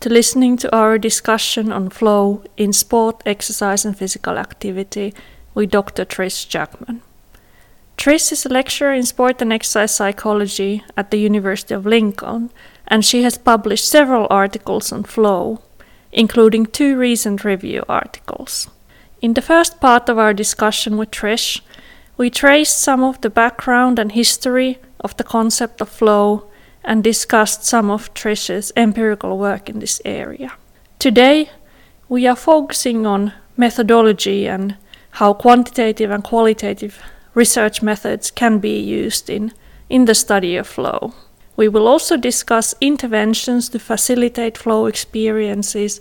to listening to our discussion on flow in sport, exercise, and physical activity with Dr. Trish Jackman. Trish is a lecturer in sport and exercise psychology at the University of Lincoln, and she has published several articles on flow, including two recent review articles. In the first part of our discussion with Trish, we traced some of the background and history of the concept of flow and discussed some of Trish's empirical work in this area. Today, we are focusing on methodology and how quantitative and qualitative research methods can be used in, in the study of flow. We will also discuss interventions to facilitate flow experiences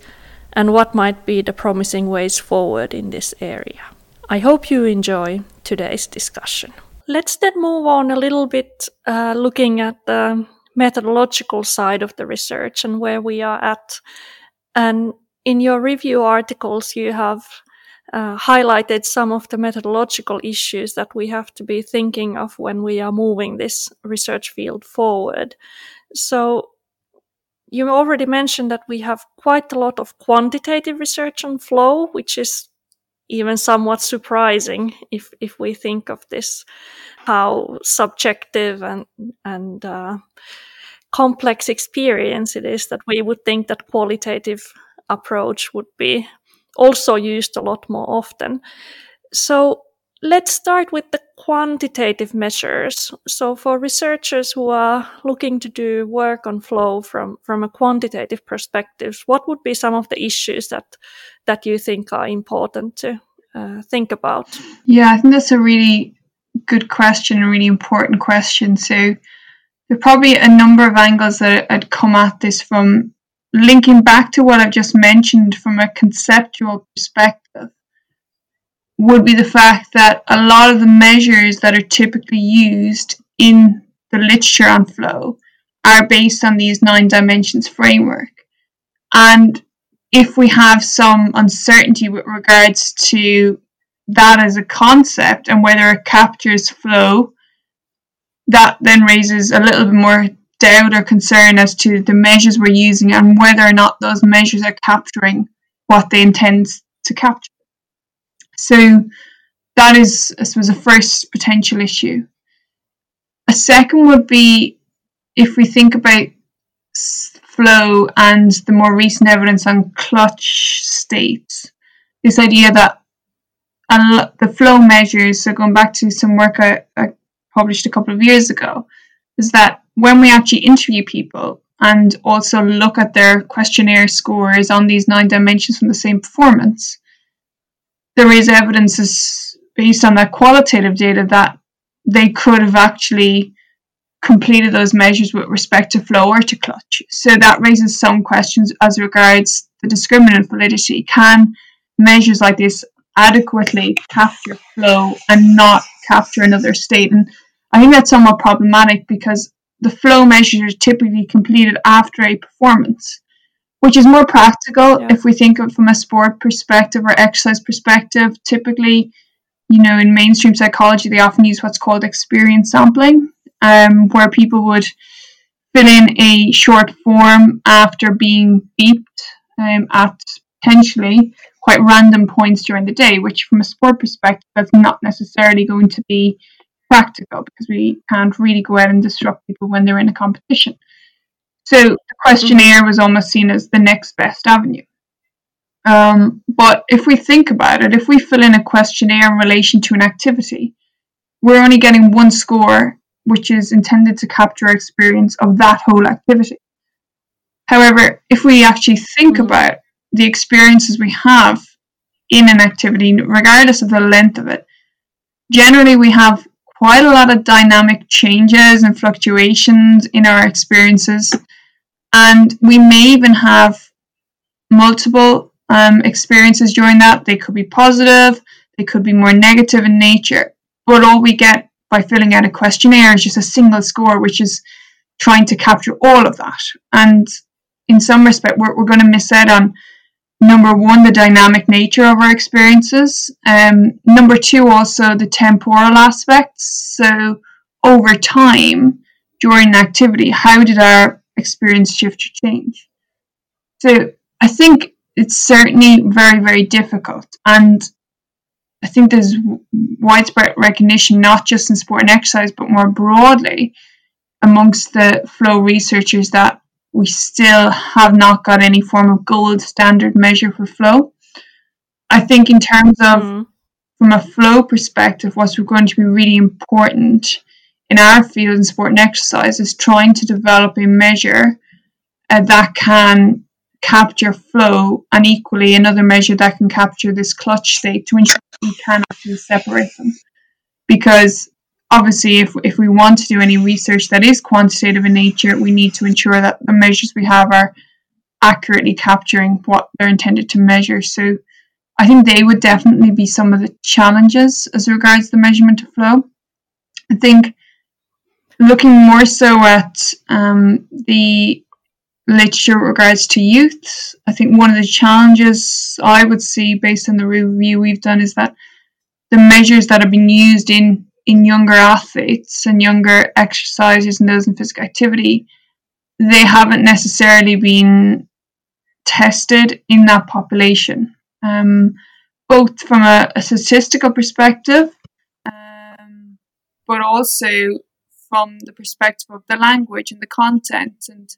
and what might be the promising ways forward in this area. I hope you enjoy today's discussion. Let's then move on a little bit uh, looking at the methodological side of the research and where we are at. And in your review articles, you have uh, highlighted some of the methodological issues that we have to be thinking of when we are moving this research field forward. So, you already mentioned that we have quite a lot of quantitative research on flow, which is even somewhat surprising if if we think of this how subjective and and uh, complex experience it is that we would think that qualitative approach would be also used a lot more often so let's start with the quantitative measures so for researchers who are looking to do work on flow from from a quantitative perspective what would be some of the issues that that you think are important to uh, think about? Yeah, I think that's a really good question, a really important question. So there probably a number of angles that I'd come at this from linking back to what I've just mentioned from a conceptual perspective would be the fact that a lot of the measures that are typically used in the literature on flow are based on these nine dimensions framework. And if we have some uncertainty with regards to that as a concept and whether it captures flow, that then raises a little bit more doubt or concern as to the measures we're using and whether or not those measures are capturing what they intend to capture. So that is, I suppose, a first potential issue. A second would be if we think about flow and the more recent evidence on clutch states. This idea that the flow measures, so going back to some work I, I published a couple of years ago, is that when we actually interview people and also look at their questionnaire scores on these nine dimensions from the same performance, there is evidence based on that qualitative data that they could have actually completed those measures with respect to flow or to clutch. So that raises some questions as regards the discriminant validity. Can measures like this adequately capture flow and not capture another state? And I think that's somewhat problematic because the flow measures are typically completed after a performance, which is more practical yeah. if we think of it from a sport perspective or exercise perspective. Typically, you know, in mainstream psychology, they often use what's called experience sampling, um, where people would fill in a short form after being beeped um, at potentially quite random points during the day, which from a sport perspective, that's not necessarily going to be practical because we can't really go out and disrupt people when they're in a competition. So the questionnaire was almost seen as the next best avenue. Um, but if we think about it, if we fill in a questionnaire in relation to an activity, we're only getting one score, which is intended to capture our experience of that whole activity. However, if we actually think mm-hmm. about the experiences we have in an activity, regardless of the length of it, generally we have quite a lot of dynamic changes and fluctuations in our experiences. And we may even have multiple um, experiences during that. They could be positive, they could be more negative in nature. But all we get by filling out a questionnaire is just a single score, which is trying to capture all of that. And in some respect, we're, we're going to miss out on number one, the dynamic nature of our experiences. Um, number two, also the temporal aspects. So over time during activity, how did our experience shift or change? So I think it's certainly very, very difficult. And I think there's widespread recognition, not just in sport and exercise, but more broadly amongst the flow researchers that we still have not got any form of gold standard measure for flow. I think, in terms of mm. from a flow perspective, what's going to be really important in our field in sport and exercise is trying to develop a measure uh, that can capture flow and equally another measure that can capture this clutch state to ensure we can actually separate them. Because obviously, if, if we want to do any research that is quantitative in nature, we need to ensure that the measures we have are accurately capturing what they're intended to measure. So I think they would definitely be some of the challenges as regards the measurement of flow. I think looking more so at um, the literature with regards to youth, I think one of the challenges I would see based on the review we've done is that the measures that have been used in in younger athletes and younger exercises and those in physical activity, they haven't necessarily been tested in that population, um, both from a, a statistical perspective, um, but also from the perspective of the language and the content. And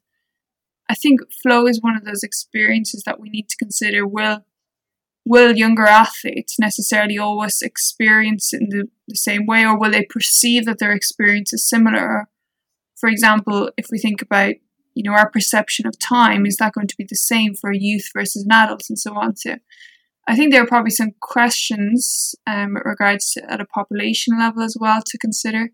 I think flow is one of those experiences that we need to consider will will younger athletes necessarily always experience it in the, the same way, or will they perceive that their experience is similar? For example, if we think about you know our perception of time, is that going to be the same for a youth versus an adult, and so on? So, I think there are probably some questions um, with regards to at a population level as well to consider.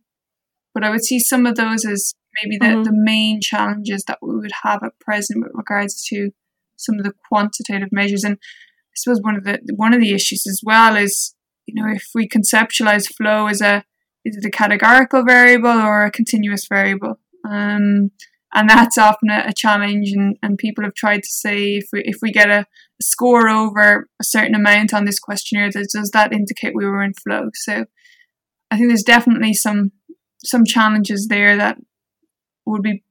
But I would see some of those as maybe the, mm-hmm. the main challenges that we would have at present with regards to some of the quantitative measures. And suppose one of the one of the issues as well is you know if we conceptualize flow as a is it a categorical variable or a continuous variable? Um, and that's often a, a, challenge and, and people have tried to say if we if we get a, score over a certain amount on this questionnaire does, does that indicate we were in flow? So I think there's definitely some some challenges there that would be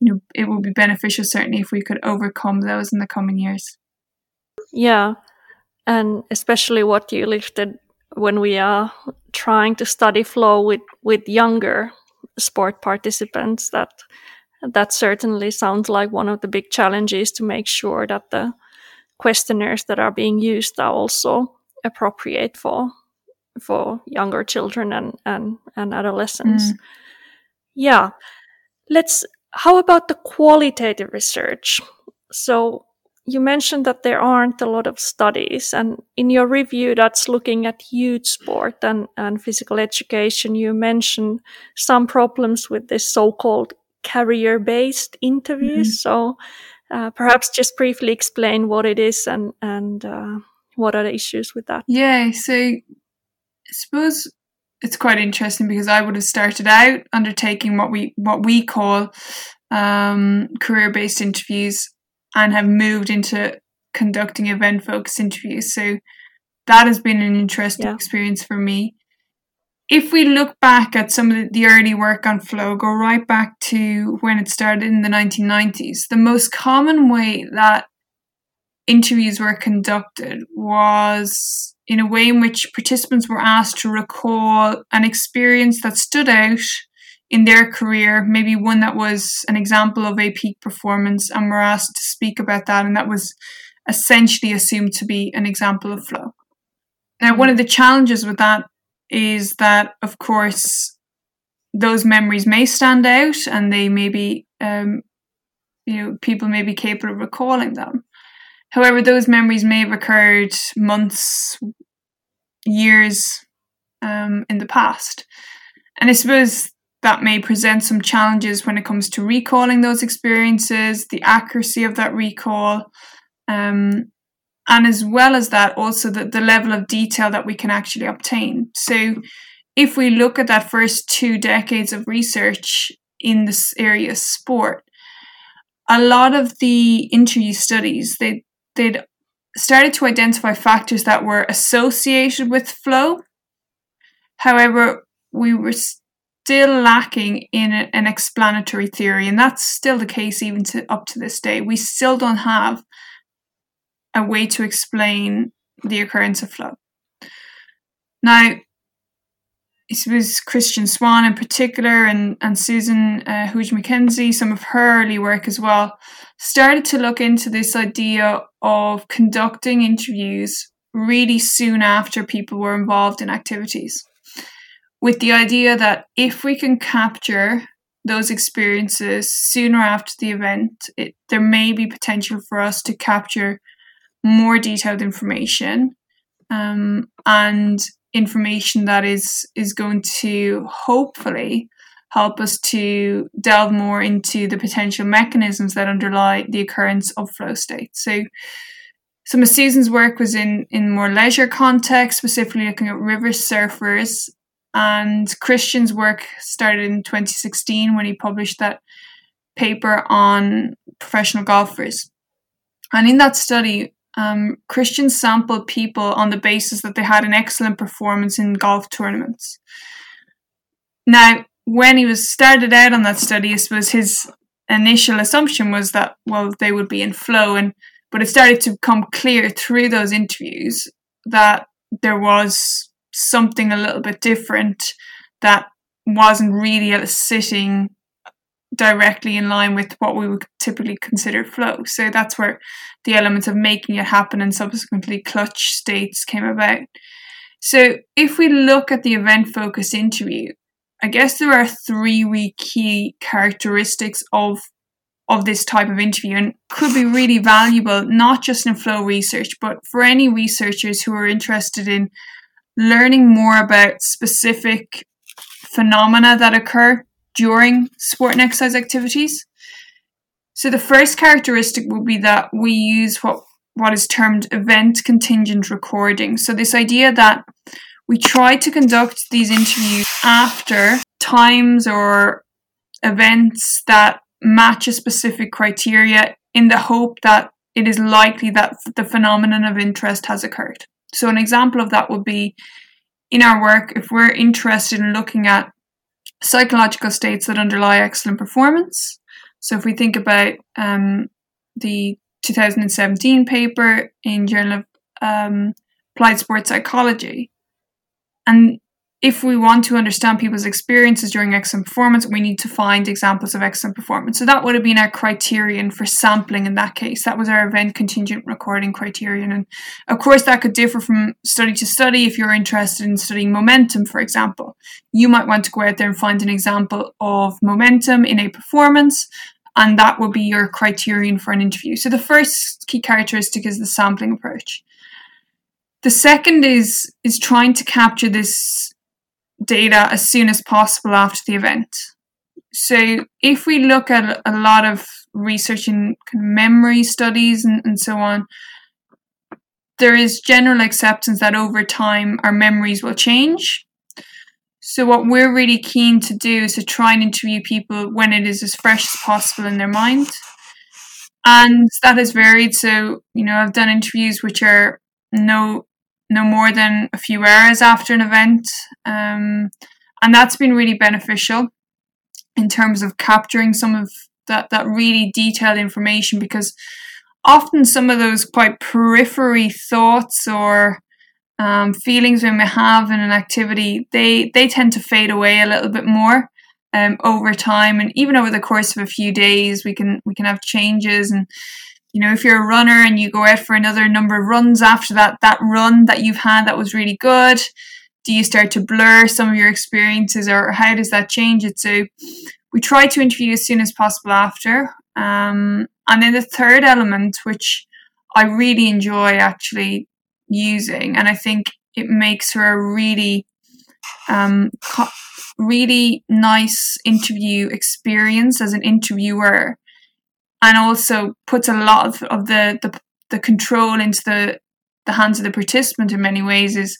you know it would be beneficial certainly if we could overcome those in the coming years yeah, and especially what you lifted when we are trying to study flow with with younger sport participants that that certainly sounds like one of the big challenges to make sure that the questionnaires that are being used are also appropriate for for younger children and and, and adolescents. Mm. Yeah. Let's how about the qualitative research? So you mentioned that there aren't a lot of studies, and in your review that's looking at youth sport and, and physical education, you mentioned some problems with this so called career based interviews. Mm-hmm. So uh, perhaps just briefly explain what it is and, and uh, what are the issues with that? Yeah, so I suppose it's quite interesting because I would have started out undertaking what we what we call um, career based interviews and have moved into conducting event focused interviews. So that has been an interesting yeah. experience for me. If we look back at some of the early work on flow, go right back to when it started in the 1990s, the most common way that interviews were conducted was in a way in which participants were asked to recall an experience that stood out in their career, maybe one that was an example of a peak performance, and were asked to speak about that, and that was essentially assumed to be an example of flow. Now, one of the challenges with that is that, of course, those memories may stand out and they may be, um, you know, people may be capable of recalling them. However, those memories may have occurred months, years um, in the past. And I suppose that may present some challenges when it comes to recalling those experiences, the accuracy of that recall, um, and as well as that, also the, the level of detail that we can actually obtain. So, if we look at that first two decades of research in this area sport, a lot of the interview studies they they'd started to identify factors that were associated with flow. However, we were still lacking in an explanatory theory, and that's still the case even to up to this day. We still don't have a way to explain the occurrence of flow. Now, I suppose Christian Swann in particular and, and Susan uh, Houge Mackenzie, some of her early work as well, started to look into this idea of conducting interviews really soon after people were involved in activities. With the idea that if we can capture those experiences sooner after the event, it, there may be potential for us to capture more detailed information um, and information that is is going to hopefully help us to delve more into the potential mechanisms that underlie the occurrence of flow states. So some of Susan's work was in in more leisure context, specifically looking at river surfers. And Christian's work started in 2016 when he published that paper on professional golfers. And in that study, um, Christian sampled people on the basis that they had an excellent performance in golf tournaments. Now, when he was started out on that study, I suppose his initial assumption was that well they would be in flow, and but it started to become clear through those interviews that there was something a little bit different that wasn't really sitting directly in line with what we would typically consider flow. So that's where the elements of making it happen and subsequently clutch states came about. So if we look at the event focused interview, I guess there are three really key characteristics of of this type of interview and could be really valuable not just in flow research but for any researchers who are interested in learning more about specific phenomena that occur during sport and exercise activities. So the first characteristic would be that we use what what is termed event contingent recording. So this idea that we try to conduct these interviews after times or events that match a specific criteria in the hope that it is likely that the phenomenon of interest has occurred. So an example of that would be in our work if we're interested in looking at psychological states that underlie excellent performance. So if we think about um, the 2017 paper in Journal of um, Applied Sports Psychology, and if we want to understand people's experiences during excellent performance, we need to find examples of excellent performance. So that would have been our criterion for sampling in that case. That was our event contingent recording criterion. And of course, that could differ from study to study. If you're interested in studying momentum, for example, you might want to go out there and find an example of momentum in a performance. And that would be your criterion for an interview. So the first key characteristic is the sampling approach. The second is is trying to capture this data as soon as possible after the event. So, if we look at a lot of research in memory studies and, and so on, there is general acceptance that over time our memories will change. So, what we're really keen to do is to try and interview people when it is as fresh as possible in their mind. And that has varied. So, you know, I've done interviews which are no no more than a few hours after an event. Um, and that's been really beneficial in terms of capturing some of that, that really detailed information because often some of those quite periphery thoughts or um, feelings we may have in an activity, they, they tend to fade away a little bit more. um, over time and even over the course of a few days we can we can have changes and you know if you're a runner and you go out for another number of runs after that that run that you've had that was really good do you start to blur some of your experiences or how does that change it? So we try to interview as soon as possible after um, and then the third element which i really enjoy actually using and i think it makes for a really um, co- really nice interview experience as an interviewer and also puts a lot of, of the, the the control into the the hands of the participant in many ways is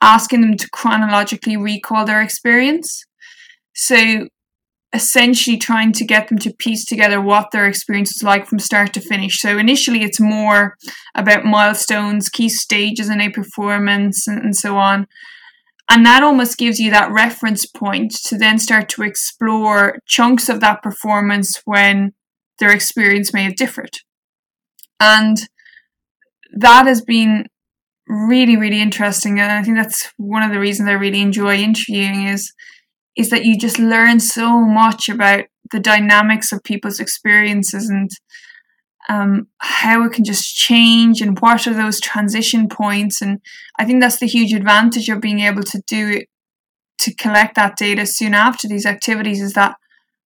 asking them to chronologically recall their experience. So essentially trying to get them to piece together what their experience was like from start to finish. So initially it's more about milestones key stages in a performance and, and so on. And that almost gives you that reference point to then start to explore chunks of that performance when their experience may have differed. And that has been really, really interesting. And I think that's one of the reasons I really enjoy interviewing is is that you just learn so much about the dynamics of people's experiences and um, how it can just change and what are those transition points. And I think that's the huge advantage of being able to do it to collect that data soon after these activities is that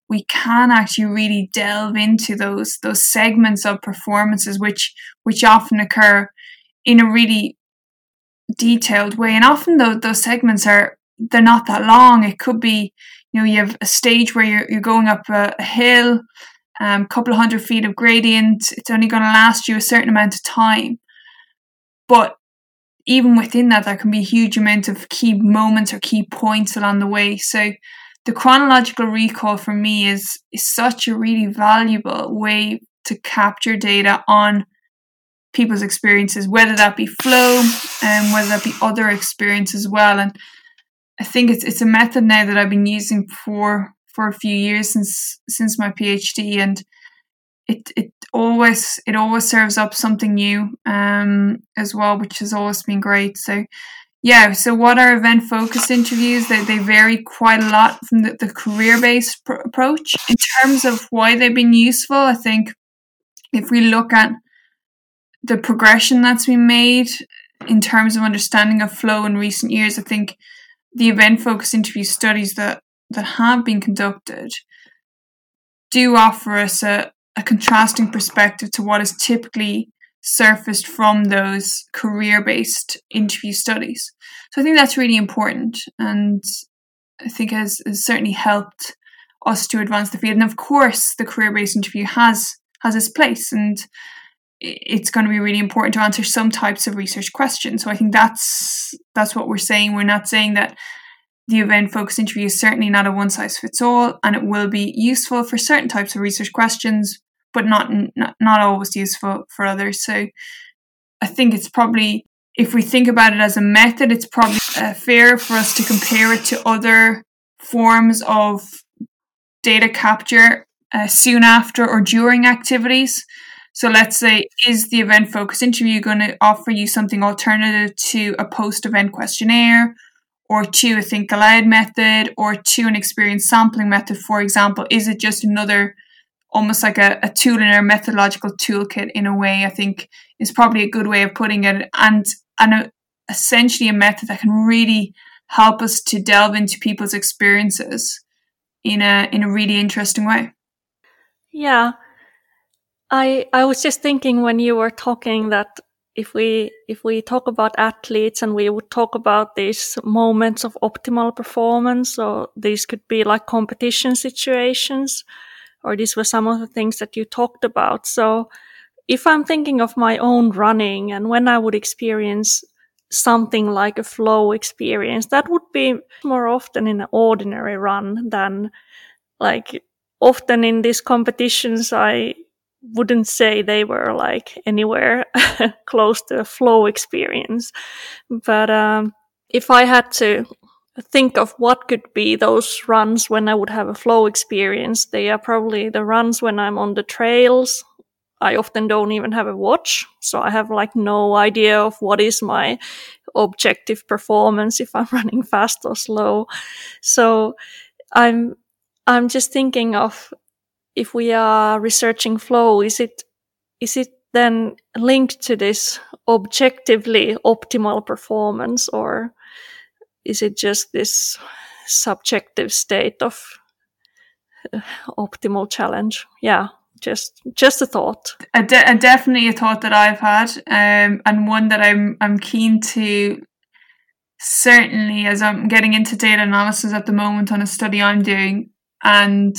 we can actually really delve into those those segments of performances which which often occur in a really detailed way and often though those segments are they're not that long it could be you know you have a stage where you're, you're going up a, a hill a um, couple of hundred feet of gradient. It's only going to last you a certain amount of time. But even within that, there can be a huge amount of key moments or key points along the way. So the chronological recall for me is, is such a really valuable way to capture data on people's experiences, whether that be flow and um, whether that be other experiences as well. And I think it's it's a method now that I've been using for for a few years since since my PhD, and it it always it always serves up something new um, as well, which has always been great. So yeah, so what are event focused interviews? They they vary quite a lot from the, the career based pr- approach in terms of why they've been useful. I think if we look at the progression that's been made in terms of understanding of flow in recent years, I think the event focused interview studies that that have been conducted do offer us a, a contrasting perspective to what is typically surfaced from those career based interview studies. So I think that's really important and I think has, has certainly helped us to advance the field. And of course, the career based interview has has its place and it's going to be really important to answer some types of research questions. So I think that's that's what we're saying. We're not saying that the event focused interview is certainly not a one size fits all, and it will be useful for certain types of research questions, but not, not always useful for others. So, I think it's probably if we think about it as a method, it's probably uh, fair for us to compare it to other forms of data capture uh, soon after or during activities. So let's say, is the event focused interview going to offer you something alternative to a post event questionnaire or to a think aloud method or to an experience sampling method, for example? Is it just another almost like a, a tool in our methodological toolkit in a way, I think is probably a good way of putting it. And and a, essentially a method that can really help us to delve into people's experiences in a in a really interesting way. Yeah. I I was just thinking when you were talking that if we if we talk about athletes and we would talk about these moments of optimal performance or these could be like competition situations or these were some of the things that you talked about so if i'm thinking of my own running and when i would experience something like a flow experience that would be more often in an ordinary run than like often in these competitions i wouldn't say they were like anywhere close to a flow experience. But um, if I had to think of what could be those runs when I would have a flow experience, they are probably the runs when I'm on the trails. I often don't even have a watch, so I have like no idea of what is my objective performance if I'm running fast or slow. So I'm I'm just thinking of if we are researching flow, is it is it then linked to this objectively optimal performance, or is it just this subjective state of uh, optimal challenge? Yeah, just just a thought. A, de- a definitely a thought that I've had, um, and one that I'm I'm keen to certainly as I'm getting into data analysis at the moment on a study I'm doing, and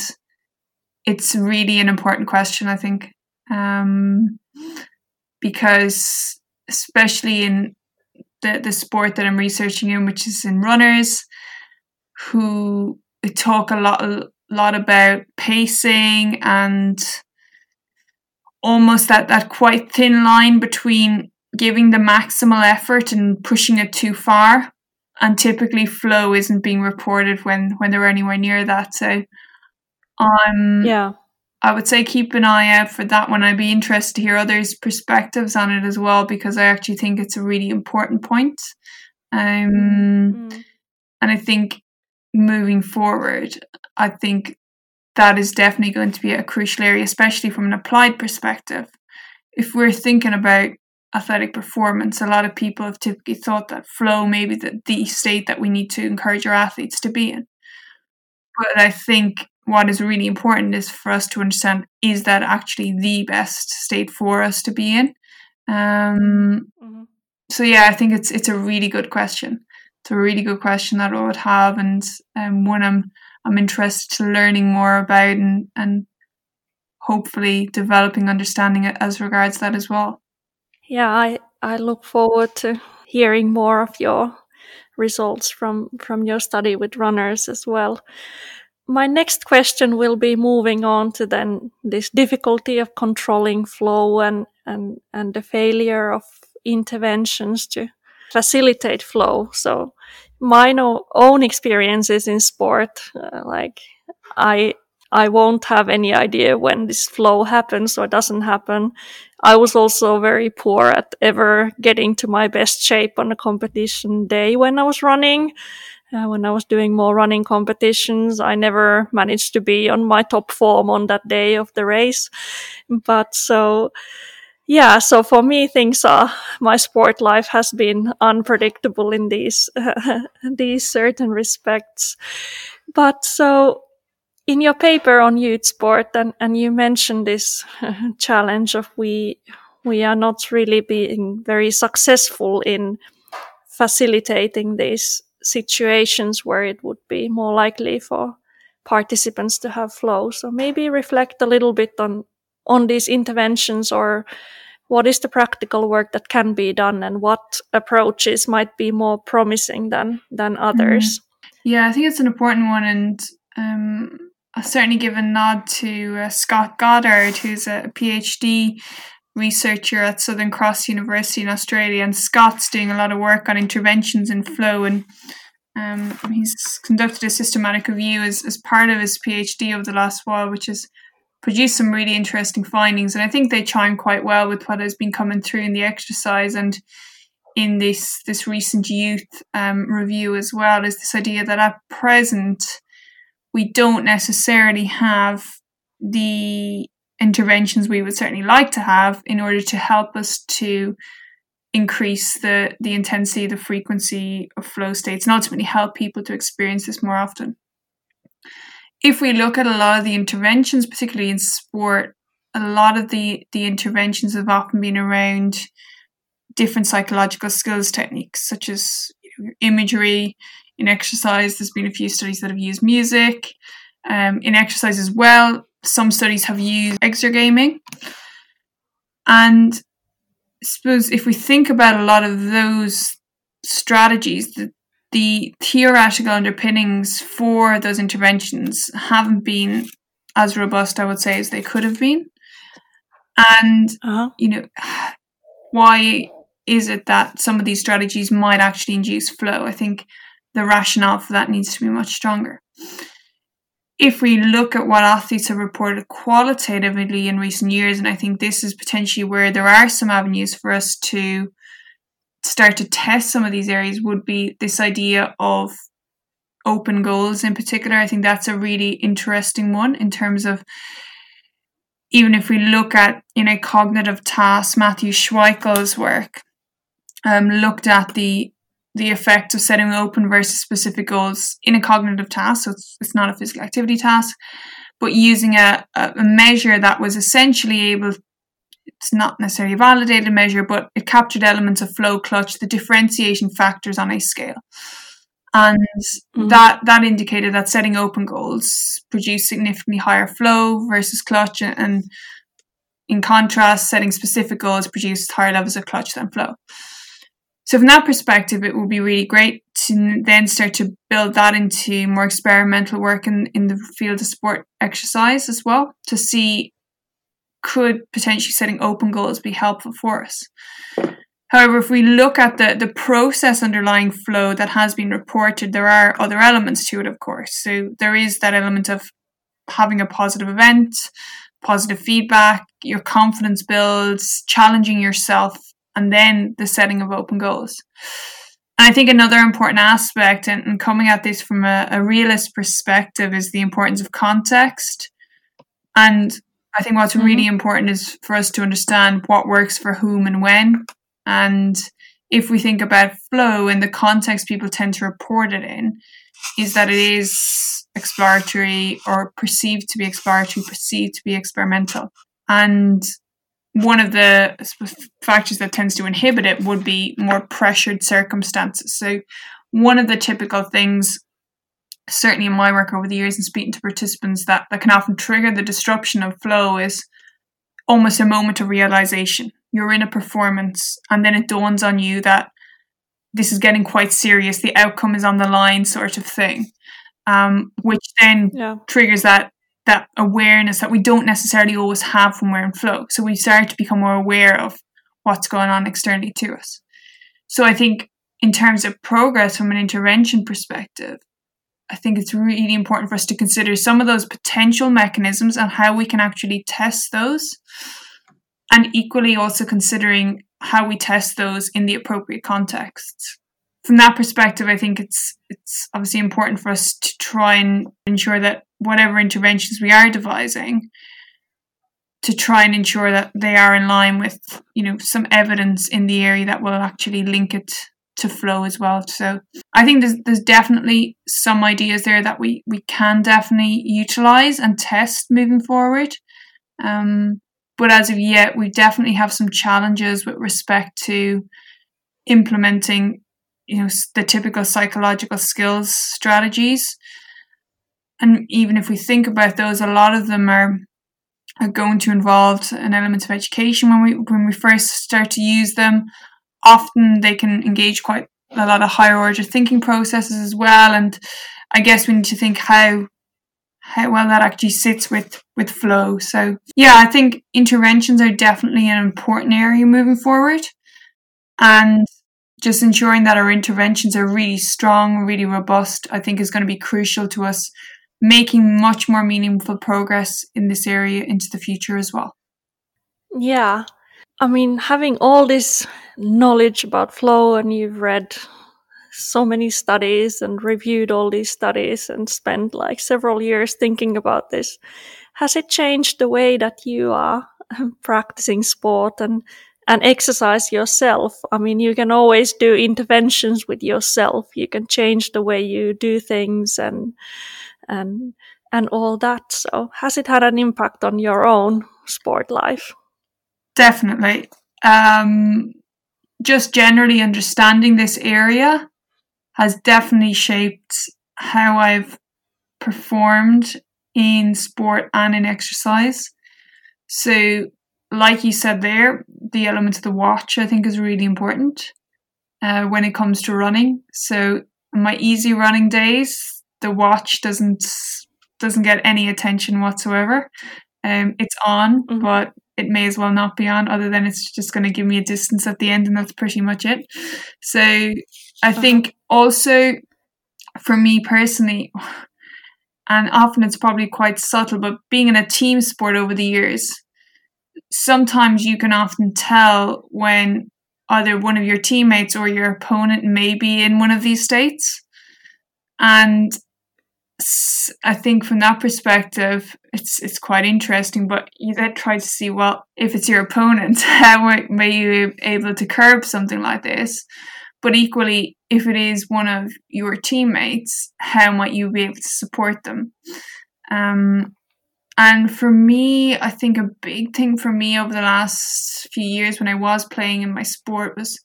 it's really an important question, I think, um, because especially in the the sport that I'm researching in, which is in runners, who talk a lot a lot about pacing and almost that that quite thin line between giving the maximal effort and pushing it too far. And typically flow isn't being reported when when they're anywhere near that. So I'm um yeah i would say keep an eye out for that one i'd be interested to hear others perspectives on it as well because i actually think it's a really important point um mm. and i think moving forward i think that is definitely going to be a crucial area especially from an applied perspective if we're thinking about athletic performance. A lot of people have typically thought that flow may be the, the state that we need to encourage our athletes to be in. But I think what is really important is for us to understand is that actually the best state for us to be in? Um, mm-hmm. So yeah, I think it's it's a really good question. It's a really good question that I would have, and um, one I'm I'm interested to learning more about, and and hopefully developing understanding as regards that as well yeah, I I look forward to hearing more of your results from from your study with runners as well. My next question will be moving on to then this difficulty of controlling flow and and and the failure of interventions to facilitate flow. So my own experiences in sport, uh, like I I won't have any idea when this flow happens or doesn't happen. I was also very poor at ever getting to my best shape on a competition day when I was running. Uh, when I was doing more running competitions, I never managed to be on my top form on that day of the race. But so, yeah, so for me, things are, my sport life has been unpredictable in these, uh, these certain respects. But so in your paper on youth sport, and, and you mentioned this challenge of we we are not really being very successful in facilitating these situations where it would be more likely for participants to have flow. So maybe reflect a little bit on on these interventions or what is the practical work that can be done and what approaches might be more promising than than others. Mm. Yeah, I think it's an important one and um, I'll certainly give a nod to uh, Scott Goddard, who's a PhD researcher at Southern Cross University in Australia. And Scott's doing a lot of work on interventions in flow, and um, he's conducted a systematic review as, as part of his PhD over the last while, which has produced some really interesting findings. And I think they chime quite well with what has been coming through in the exercise and in this this recent youth um, review as well. Is this idea that at present we don't necessarily have the interventions we would certainly like to have in order to help us to increase the the intensity the frequency of flow states and ultimately help people to experience this more often if we look at a lot of the interventions particularly in sport a lot of the the interventions have often been around different psychological skills techniques such as imagery in exercise, there's been a few studies that have used music. Um, in exercise as well, some studies have used exergaming. And suppose if we think about a lot of those strategies, the, the theoretical underpinnings for those interventions haven't been as robust, I would say, as they could have been. And, uh-huh. you know, why is it that some of these strategies might actually induce flow? I think the rationale for that needs to be much stronger. If we look at what athletes have reported qualitatively in recent years, and I think this is potentially where there are some avenues for us to start to test some of these areas, would be this idea of open goals in particular. I think that's a really interesting one in terms of even if we look at you know cognitive tasks, Matthew Schweickle's work um, looked at the the effect of setting open versus specific goals in a cognitive task. So it's, it's not a physical activity task, but using a, a measure that was essentially able it's not necessarily a validated measure, but it captured elements of flow clutch, the differentiation factors on a scale. And mm-hmm. that that indicated that setting open goals produced significantly higher flow versus clutch and in contrast, setting specific goals produced higher levels of clutch than flow. So from that perspective, it would be really great to then start to build that into more experimental work in, in the field of sport exercise as well to see could potentially setting open goals be helpful for us. However, if we look at the, the process underlying flow that has been reported, there are other elements to it, of course. So there is that element of having a positive event, positive feedback, your confidence builds, challenging yourself and then the setting of open goals. And I think another important aspect, and, and coming at this from a, a realist perspective, is the importance of context. And I think what's mm-hmm. really important is for us to understand what works for whom and when. And if we think about flow and the context people tend to report it in, is that it is exploratory or perceived to be exploratory, perceived to be experimental. And one of the factors that tends to inhibit it would be more pressured circumstances. So, one of the typical things, certainly in my work over the years and speaking to participants, that, that can often trigger the disruption of flow is almost a moment of realization. You're in a performance, and then it dawns on you that this is getting quite serious, the outcome is on the line, sort of thing. Um, which then yeah. triggers that that awareness that we don't necessarily always have when we're in flow. So we start to become more aware of what's going on externally to us. So I think in terms of progress from an intervention perspective, I think it's really important for us to consider some of those potential mechanisms and how we can actually test those. And equally also considering how we test those in the appropriate contexts from that perspective, I think it's it's obviously important for us to try and ensure that whatever interventions we are devising, to try and ensure that they are in line with you know some evidence in the area that will actually link it to flow as well. So I think there's there's definitely some ideas there that we we can definitely utilize and test moving forward. Um, but as of yet, we definitely have some challenges with respect to implementing you know the typical psychological skills strategies and even if we think about those a lot of them are are going to involve an element of education when we when we first start to use them. Often they can engage quite a lot of higher order thinking processes as well. And i guess we need to think how how well that actually sits with with flow. So yeah i think interventions are definitely an important area moving forward. And just ensuring that our interventions are really strong, really robust, I think is going to be crucial to us making much more meaningful progress in this area into the future as well. Yeah. I mean, having all this knowledge about flow and you've read so many studies and reviewed all these studies and spent like several years thinking about this, has it changed the way that you are practicing sport and and exercise yourself. I mean, you can always do interventions with yourself. You can change the way you do things and, and, and all that. So has it had an impact on your own sport life? Definitely. Um, just generally understanding this area has definitely shaped how I've performed in sport and in exercise. So like you said there, the element of the watch I think is really important uh, when it comes to running. So my easy running days, the watch doesn't doesn't get any attention whatsoever. Um, it's on, mm-hmm. but it may as well not be on, other than it's just going to give me a distance at the end, and that's pretty much it. So I uh-huh. think also for me personally, and often it's probably quite subtle, but being in a team sport over the years, sometimes you can often tell when either one of your teammates or your opponent may be in one of these states. and I think from that perspective, it's it's quite interesting. But you then try to see, well, if it's your opponent, how may you be able to curb something like this? But equally, if it is one of your teammates, how might you be able to support them? Um, and for me, I think a big thing for me over the last few years when I was playing in my sport was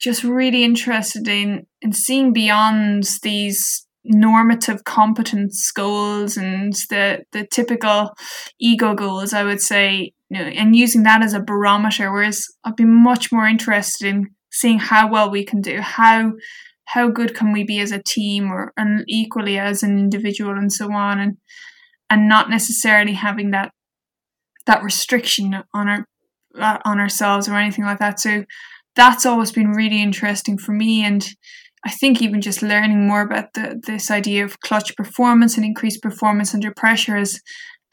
just really interested in in seeing beyond these normative competence goals and the the typical ego goals i would say you know, and using that as a barometer whereas i'd be much more interested in seeing how well we can do how how good can we be as a team or and equally as an individual and so on and and not necessarily having that that restriction on our uh, on ourselves or anything like that. So that's always been really interesting for me and I think even just learning more about the, this idea of clutch performance and increased performance under pressure has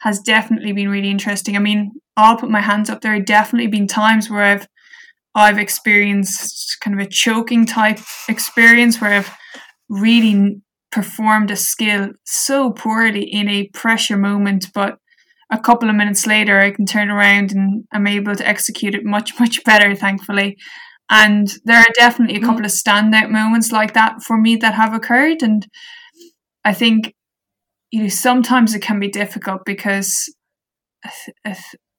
has definitely been really interesting. I mean, I'll put my hands up. There have definitely been times where I've I've experienced kind of a choking type experience where I've really performed a skill so poorly in a pressure moment, but a couple of minutes later I can turn around and I'm able to execute it much, much better, thankfully. And there are definitely a mm. couple of standout moments like that for me that have occurred. And I think, you know, sometimes it can be difficult because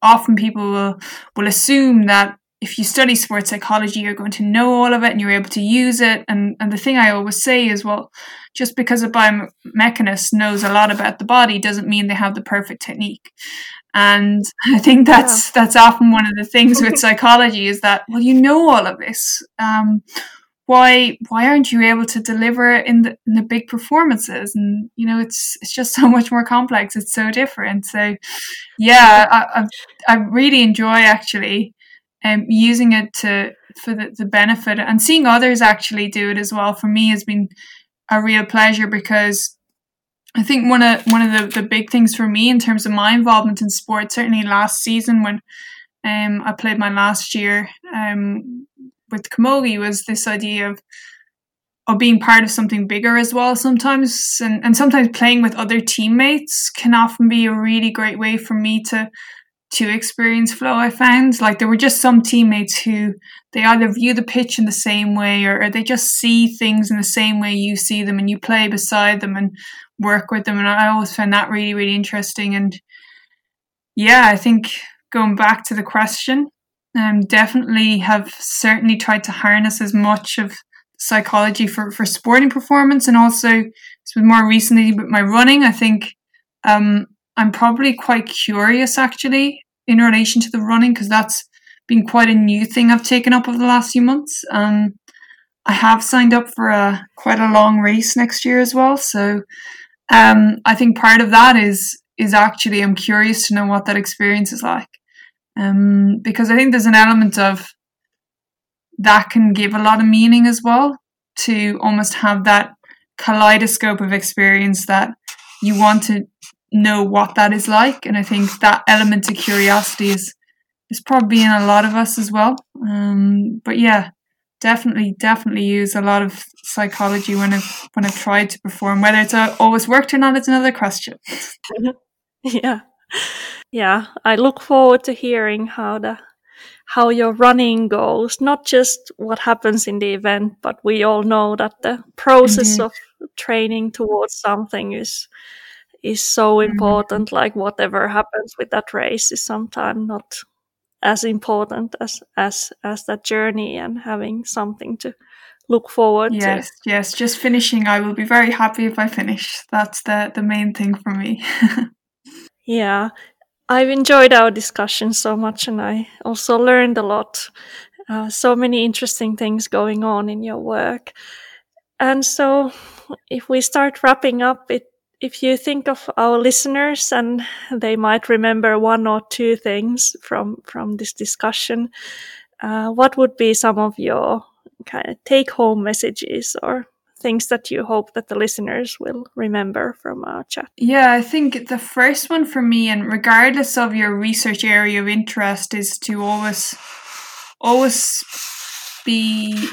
often people will, will assume that if you study sports psychology, you're going to know all of it and you're able to use it. And, and the thing I always say is, well, just because a biomechanist knows a lot about the body doesn't mean they have the perfect technique. And I think that's yeah. that's often one of the things with psychology is that well you know all of this. Um, why why aren't you able to deliver in the in the big performances? And you know it's it's just so much more complex. It's so different. So yeah, I I, I really enjoy actually um, using it to for the, the benefit and seeing others actually do it as well for me has been a real pleasure because I think one of one of the, the big things for me in terms of my involvement in sport, certainly last season when um, I played my last year um, with Camogie, was this idea of of being part of something bigger as well sometimes. And, and sometimes playing with other teammates can often be a really great way for me to to experience flow i found like there were just some teammates who they either view the pitch in the same way or, or they just see things in the same way you see them and you play beside them and work with them. And I always found that really, really interesting. And yeah, I think going back to the question, um, definitely have certainly tried to harness as much of psychology for, for sporting performance and also it's been more recently with my running. I think um, I'm probably quite curious actually in relation to the running because that's been quite a new thing I've taken up over the last few months. Um, I have signed up for a quite a long race next year as well, so um, I think part of that is is actually I'm curious to know what that experience is like, um, because I think there's an element of that can give a lot of meaning as well to almost have that kaleidoscope of experience that you want to know what that is like, and I think that element of curiosity is is probably in a lot of us as well. Um, but yeah, definitely definitely use a lot of psychology when I've when I've tried to perform. Whether it's always worked or not, it's another question. yeah, yeah. I look forward to hearing how the how your running goes. Not just what happens in the event, but we all know that the process Indeed. of training towards something is is so mm-hmm. important. Mm-hmm. Like whatever happens with that race is sometimes not as important as as as that journey and having something to look forward yes, to. Yes, yes. Just finishing, I will be very happy if I finish. That's the the main thing for me. yeah, I've enjoyed our discussion so much, and I also learned a lot. Uh, so many interesting things going on in your work. And so, if we start wrapping up, it if you think of our listeners and they might remember one or two things from from this discussion, uh, what would be some of your kind of take home messages or things that you hope that the listeners will remember from our chat? Yeah, I think the first one for me, and regardless of your research area of interest, is to always always be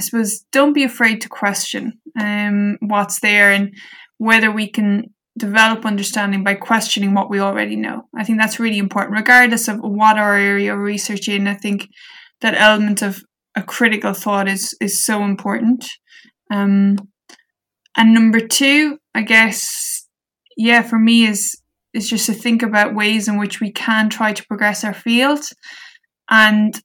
I suppose don't be afraid to question um, what's there and whether we can develop understanding by questioning what we already know. I think that's really important, regardless of what our area of research in. I think that element of a critical thought is is so important. Um, and number two, I guess, yeah, for me is is just to think about ways in which we can try to progress our field, and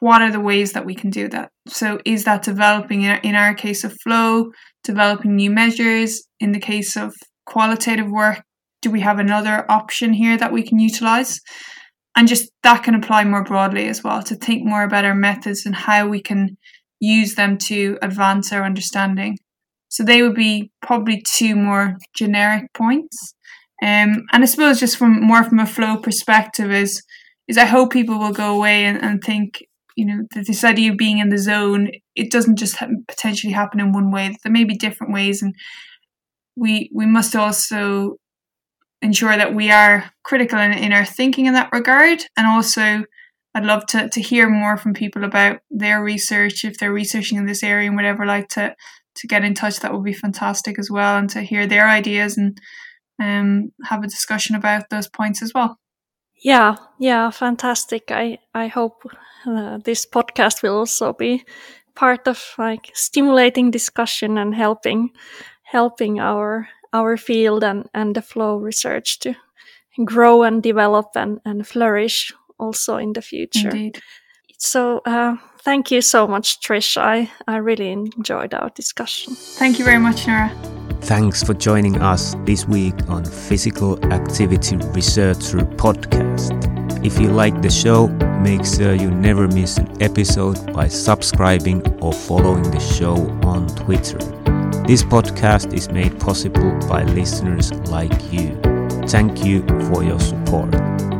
what are the ways that we can do that. So, is that developing in our, case of flow, developing new measures? In the case of qualitative work, do we have another option here that we can utilize? And just that can apply more broadly as well to think more about our methods and how we can use them to advance our understanding. So they would be probably two more generic points. Um, and I suppose just from more from a flow perspective is is I hope people will go away and, and think you know this idea of being in the zone it doesn't just ha- potentially happen in one way. There may be different ways, and we we must also ensure that we are critical in, in our thinking in that regard. And also I'd love to, to hear more from people about their research if they're researching in this area and whatever like to to get in touch. That would be fantastic as well and to hear their ideas and um, have a discussion about those points as well yeah yeah fantastic i i hope uh, this podcast will also be part of like stimulating discussion and helping helping our our field and, and the flow research to grow and develop and, and flourish also in the future. Indeed. So uh, thank you so much, Trish. I, I really enjoyed our discussion. Thank you very much, Nora. Thanks for joining us this week on Physical Activity Researcher Podcast. If you like the show, make sure you never miss an episode by subscribing or following the show on Twitter. This podcast is made possible by listeners like you. Thank you for your support.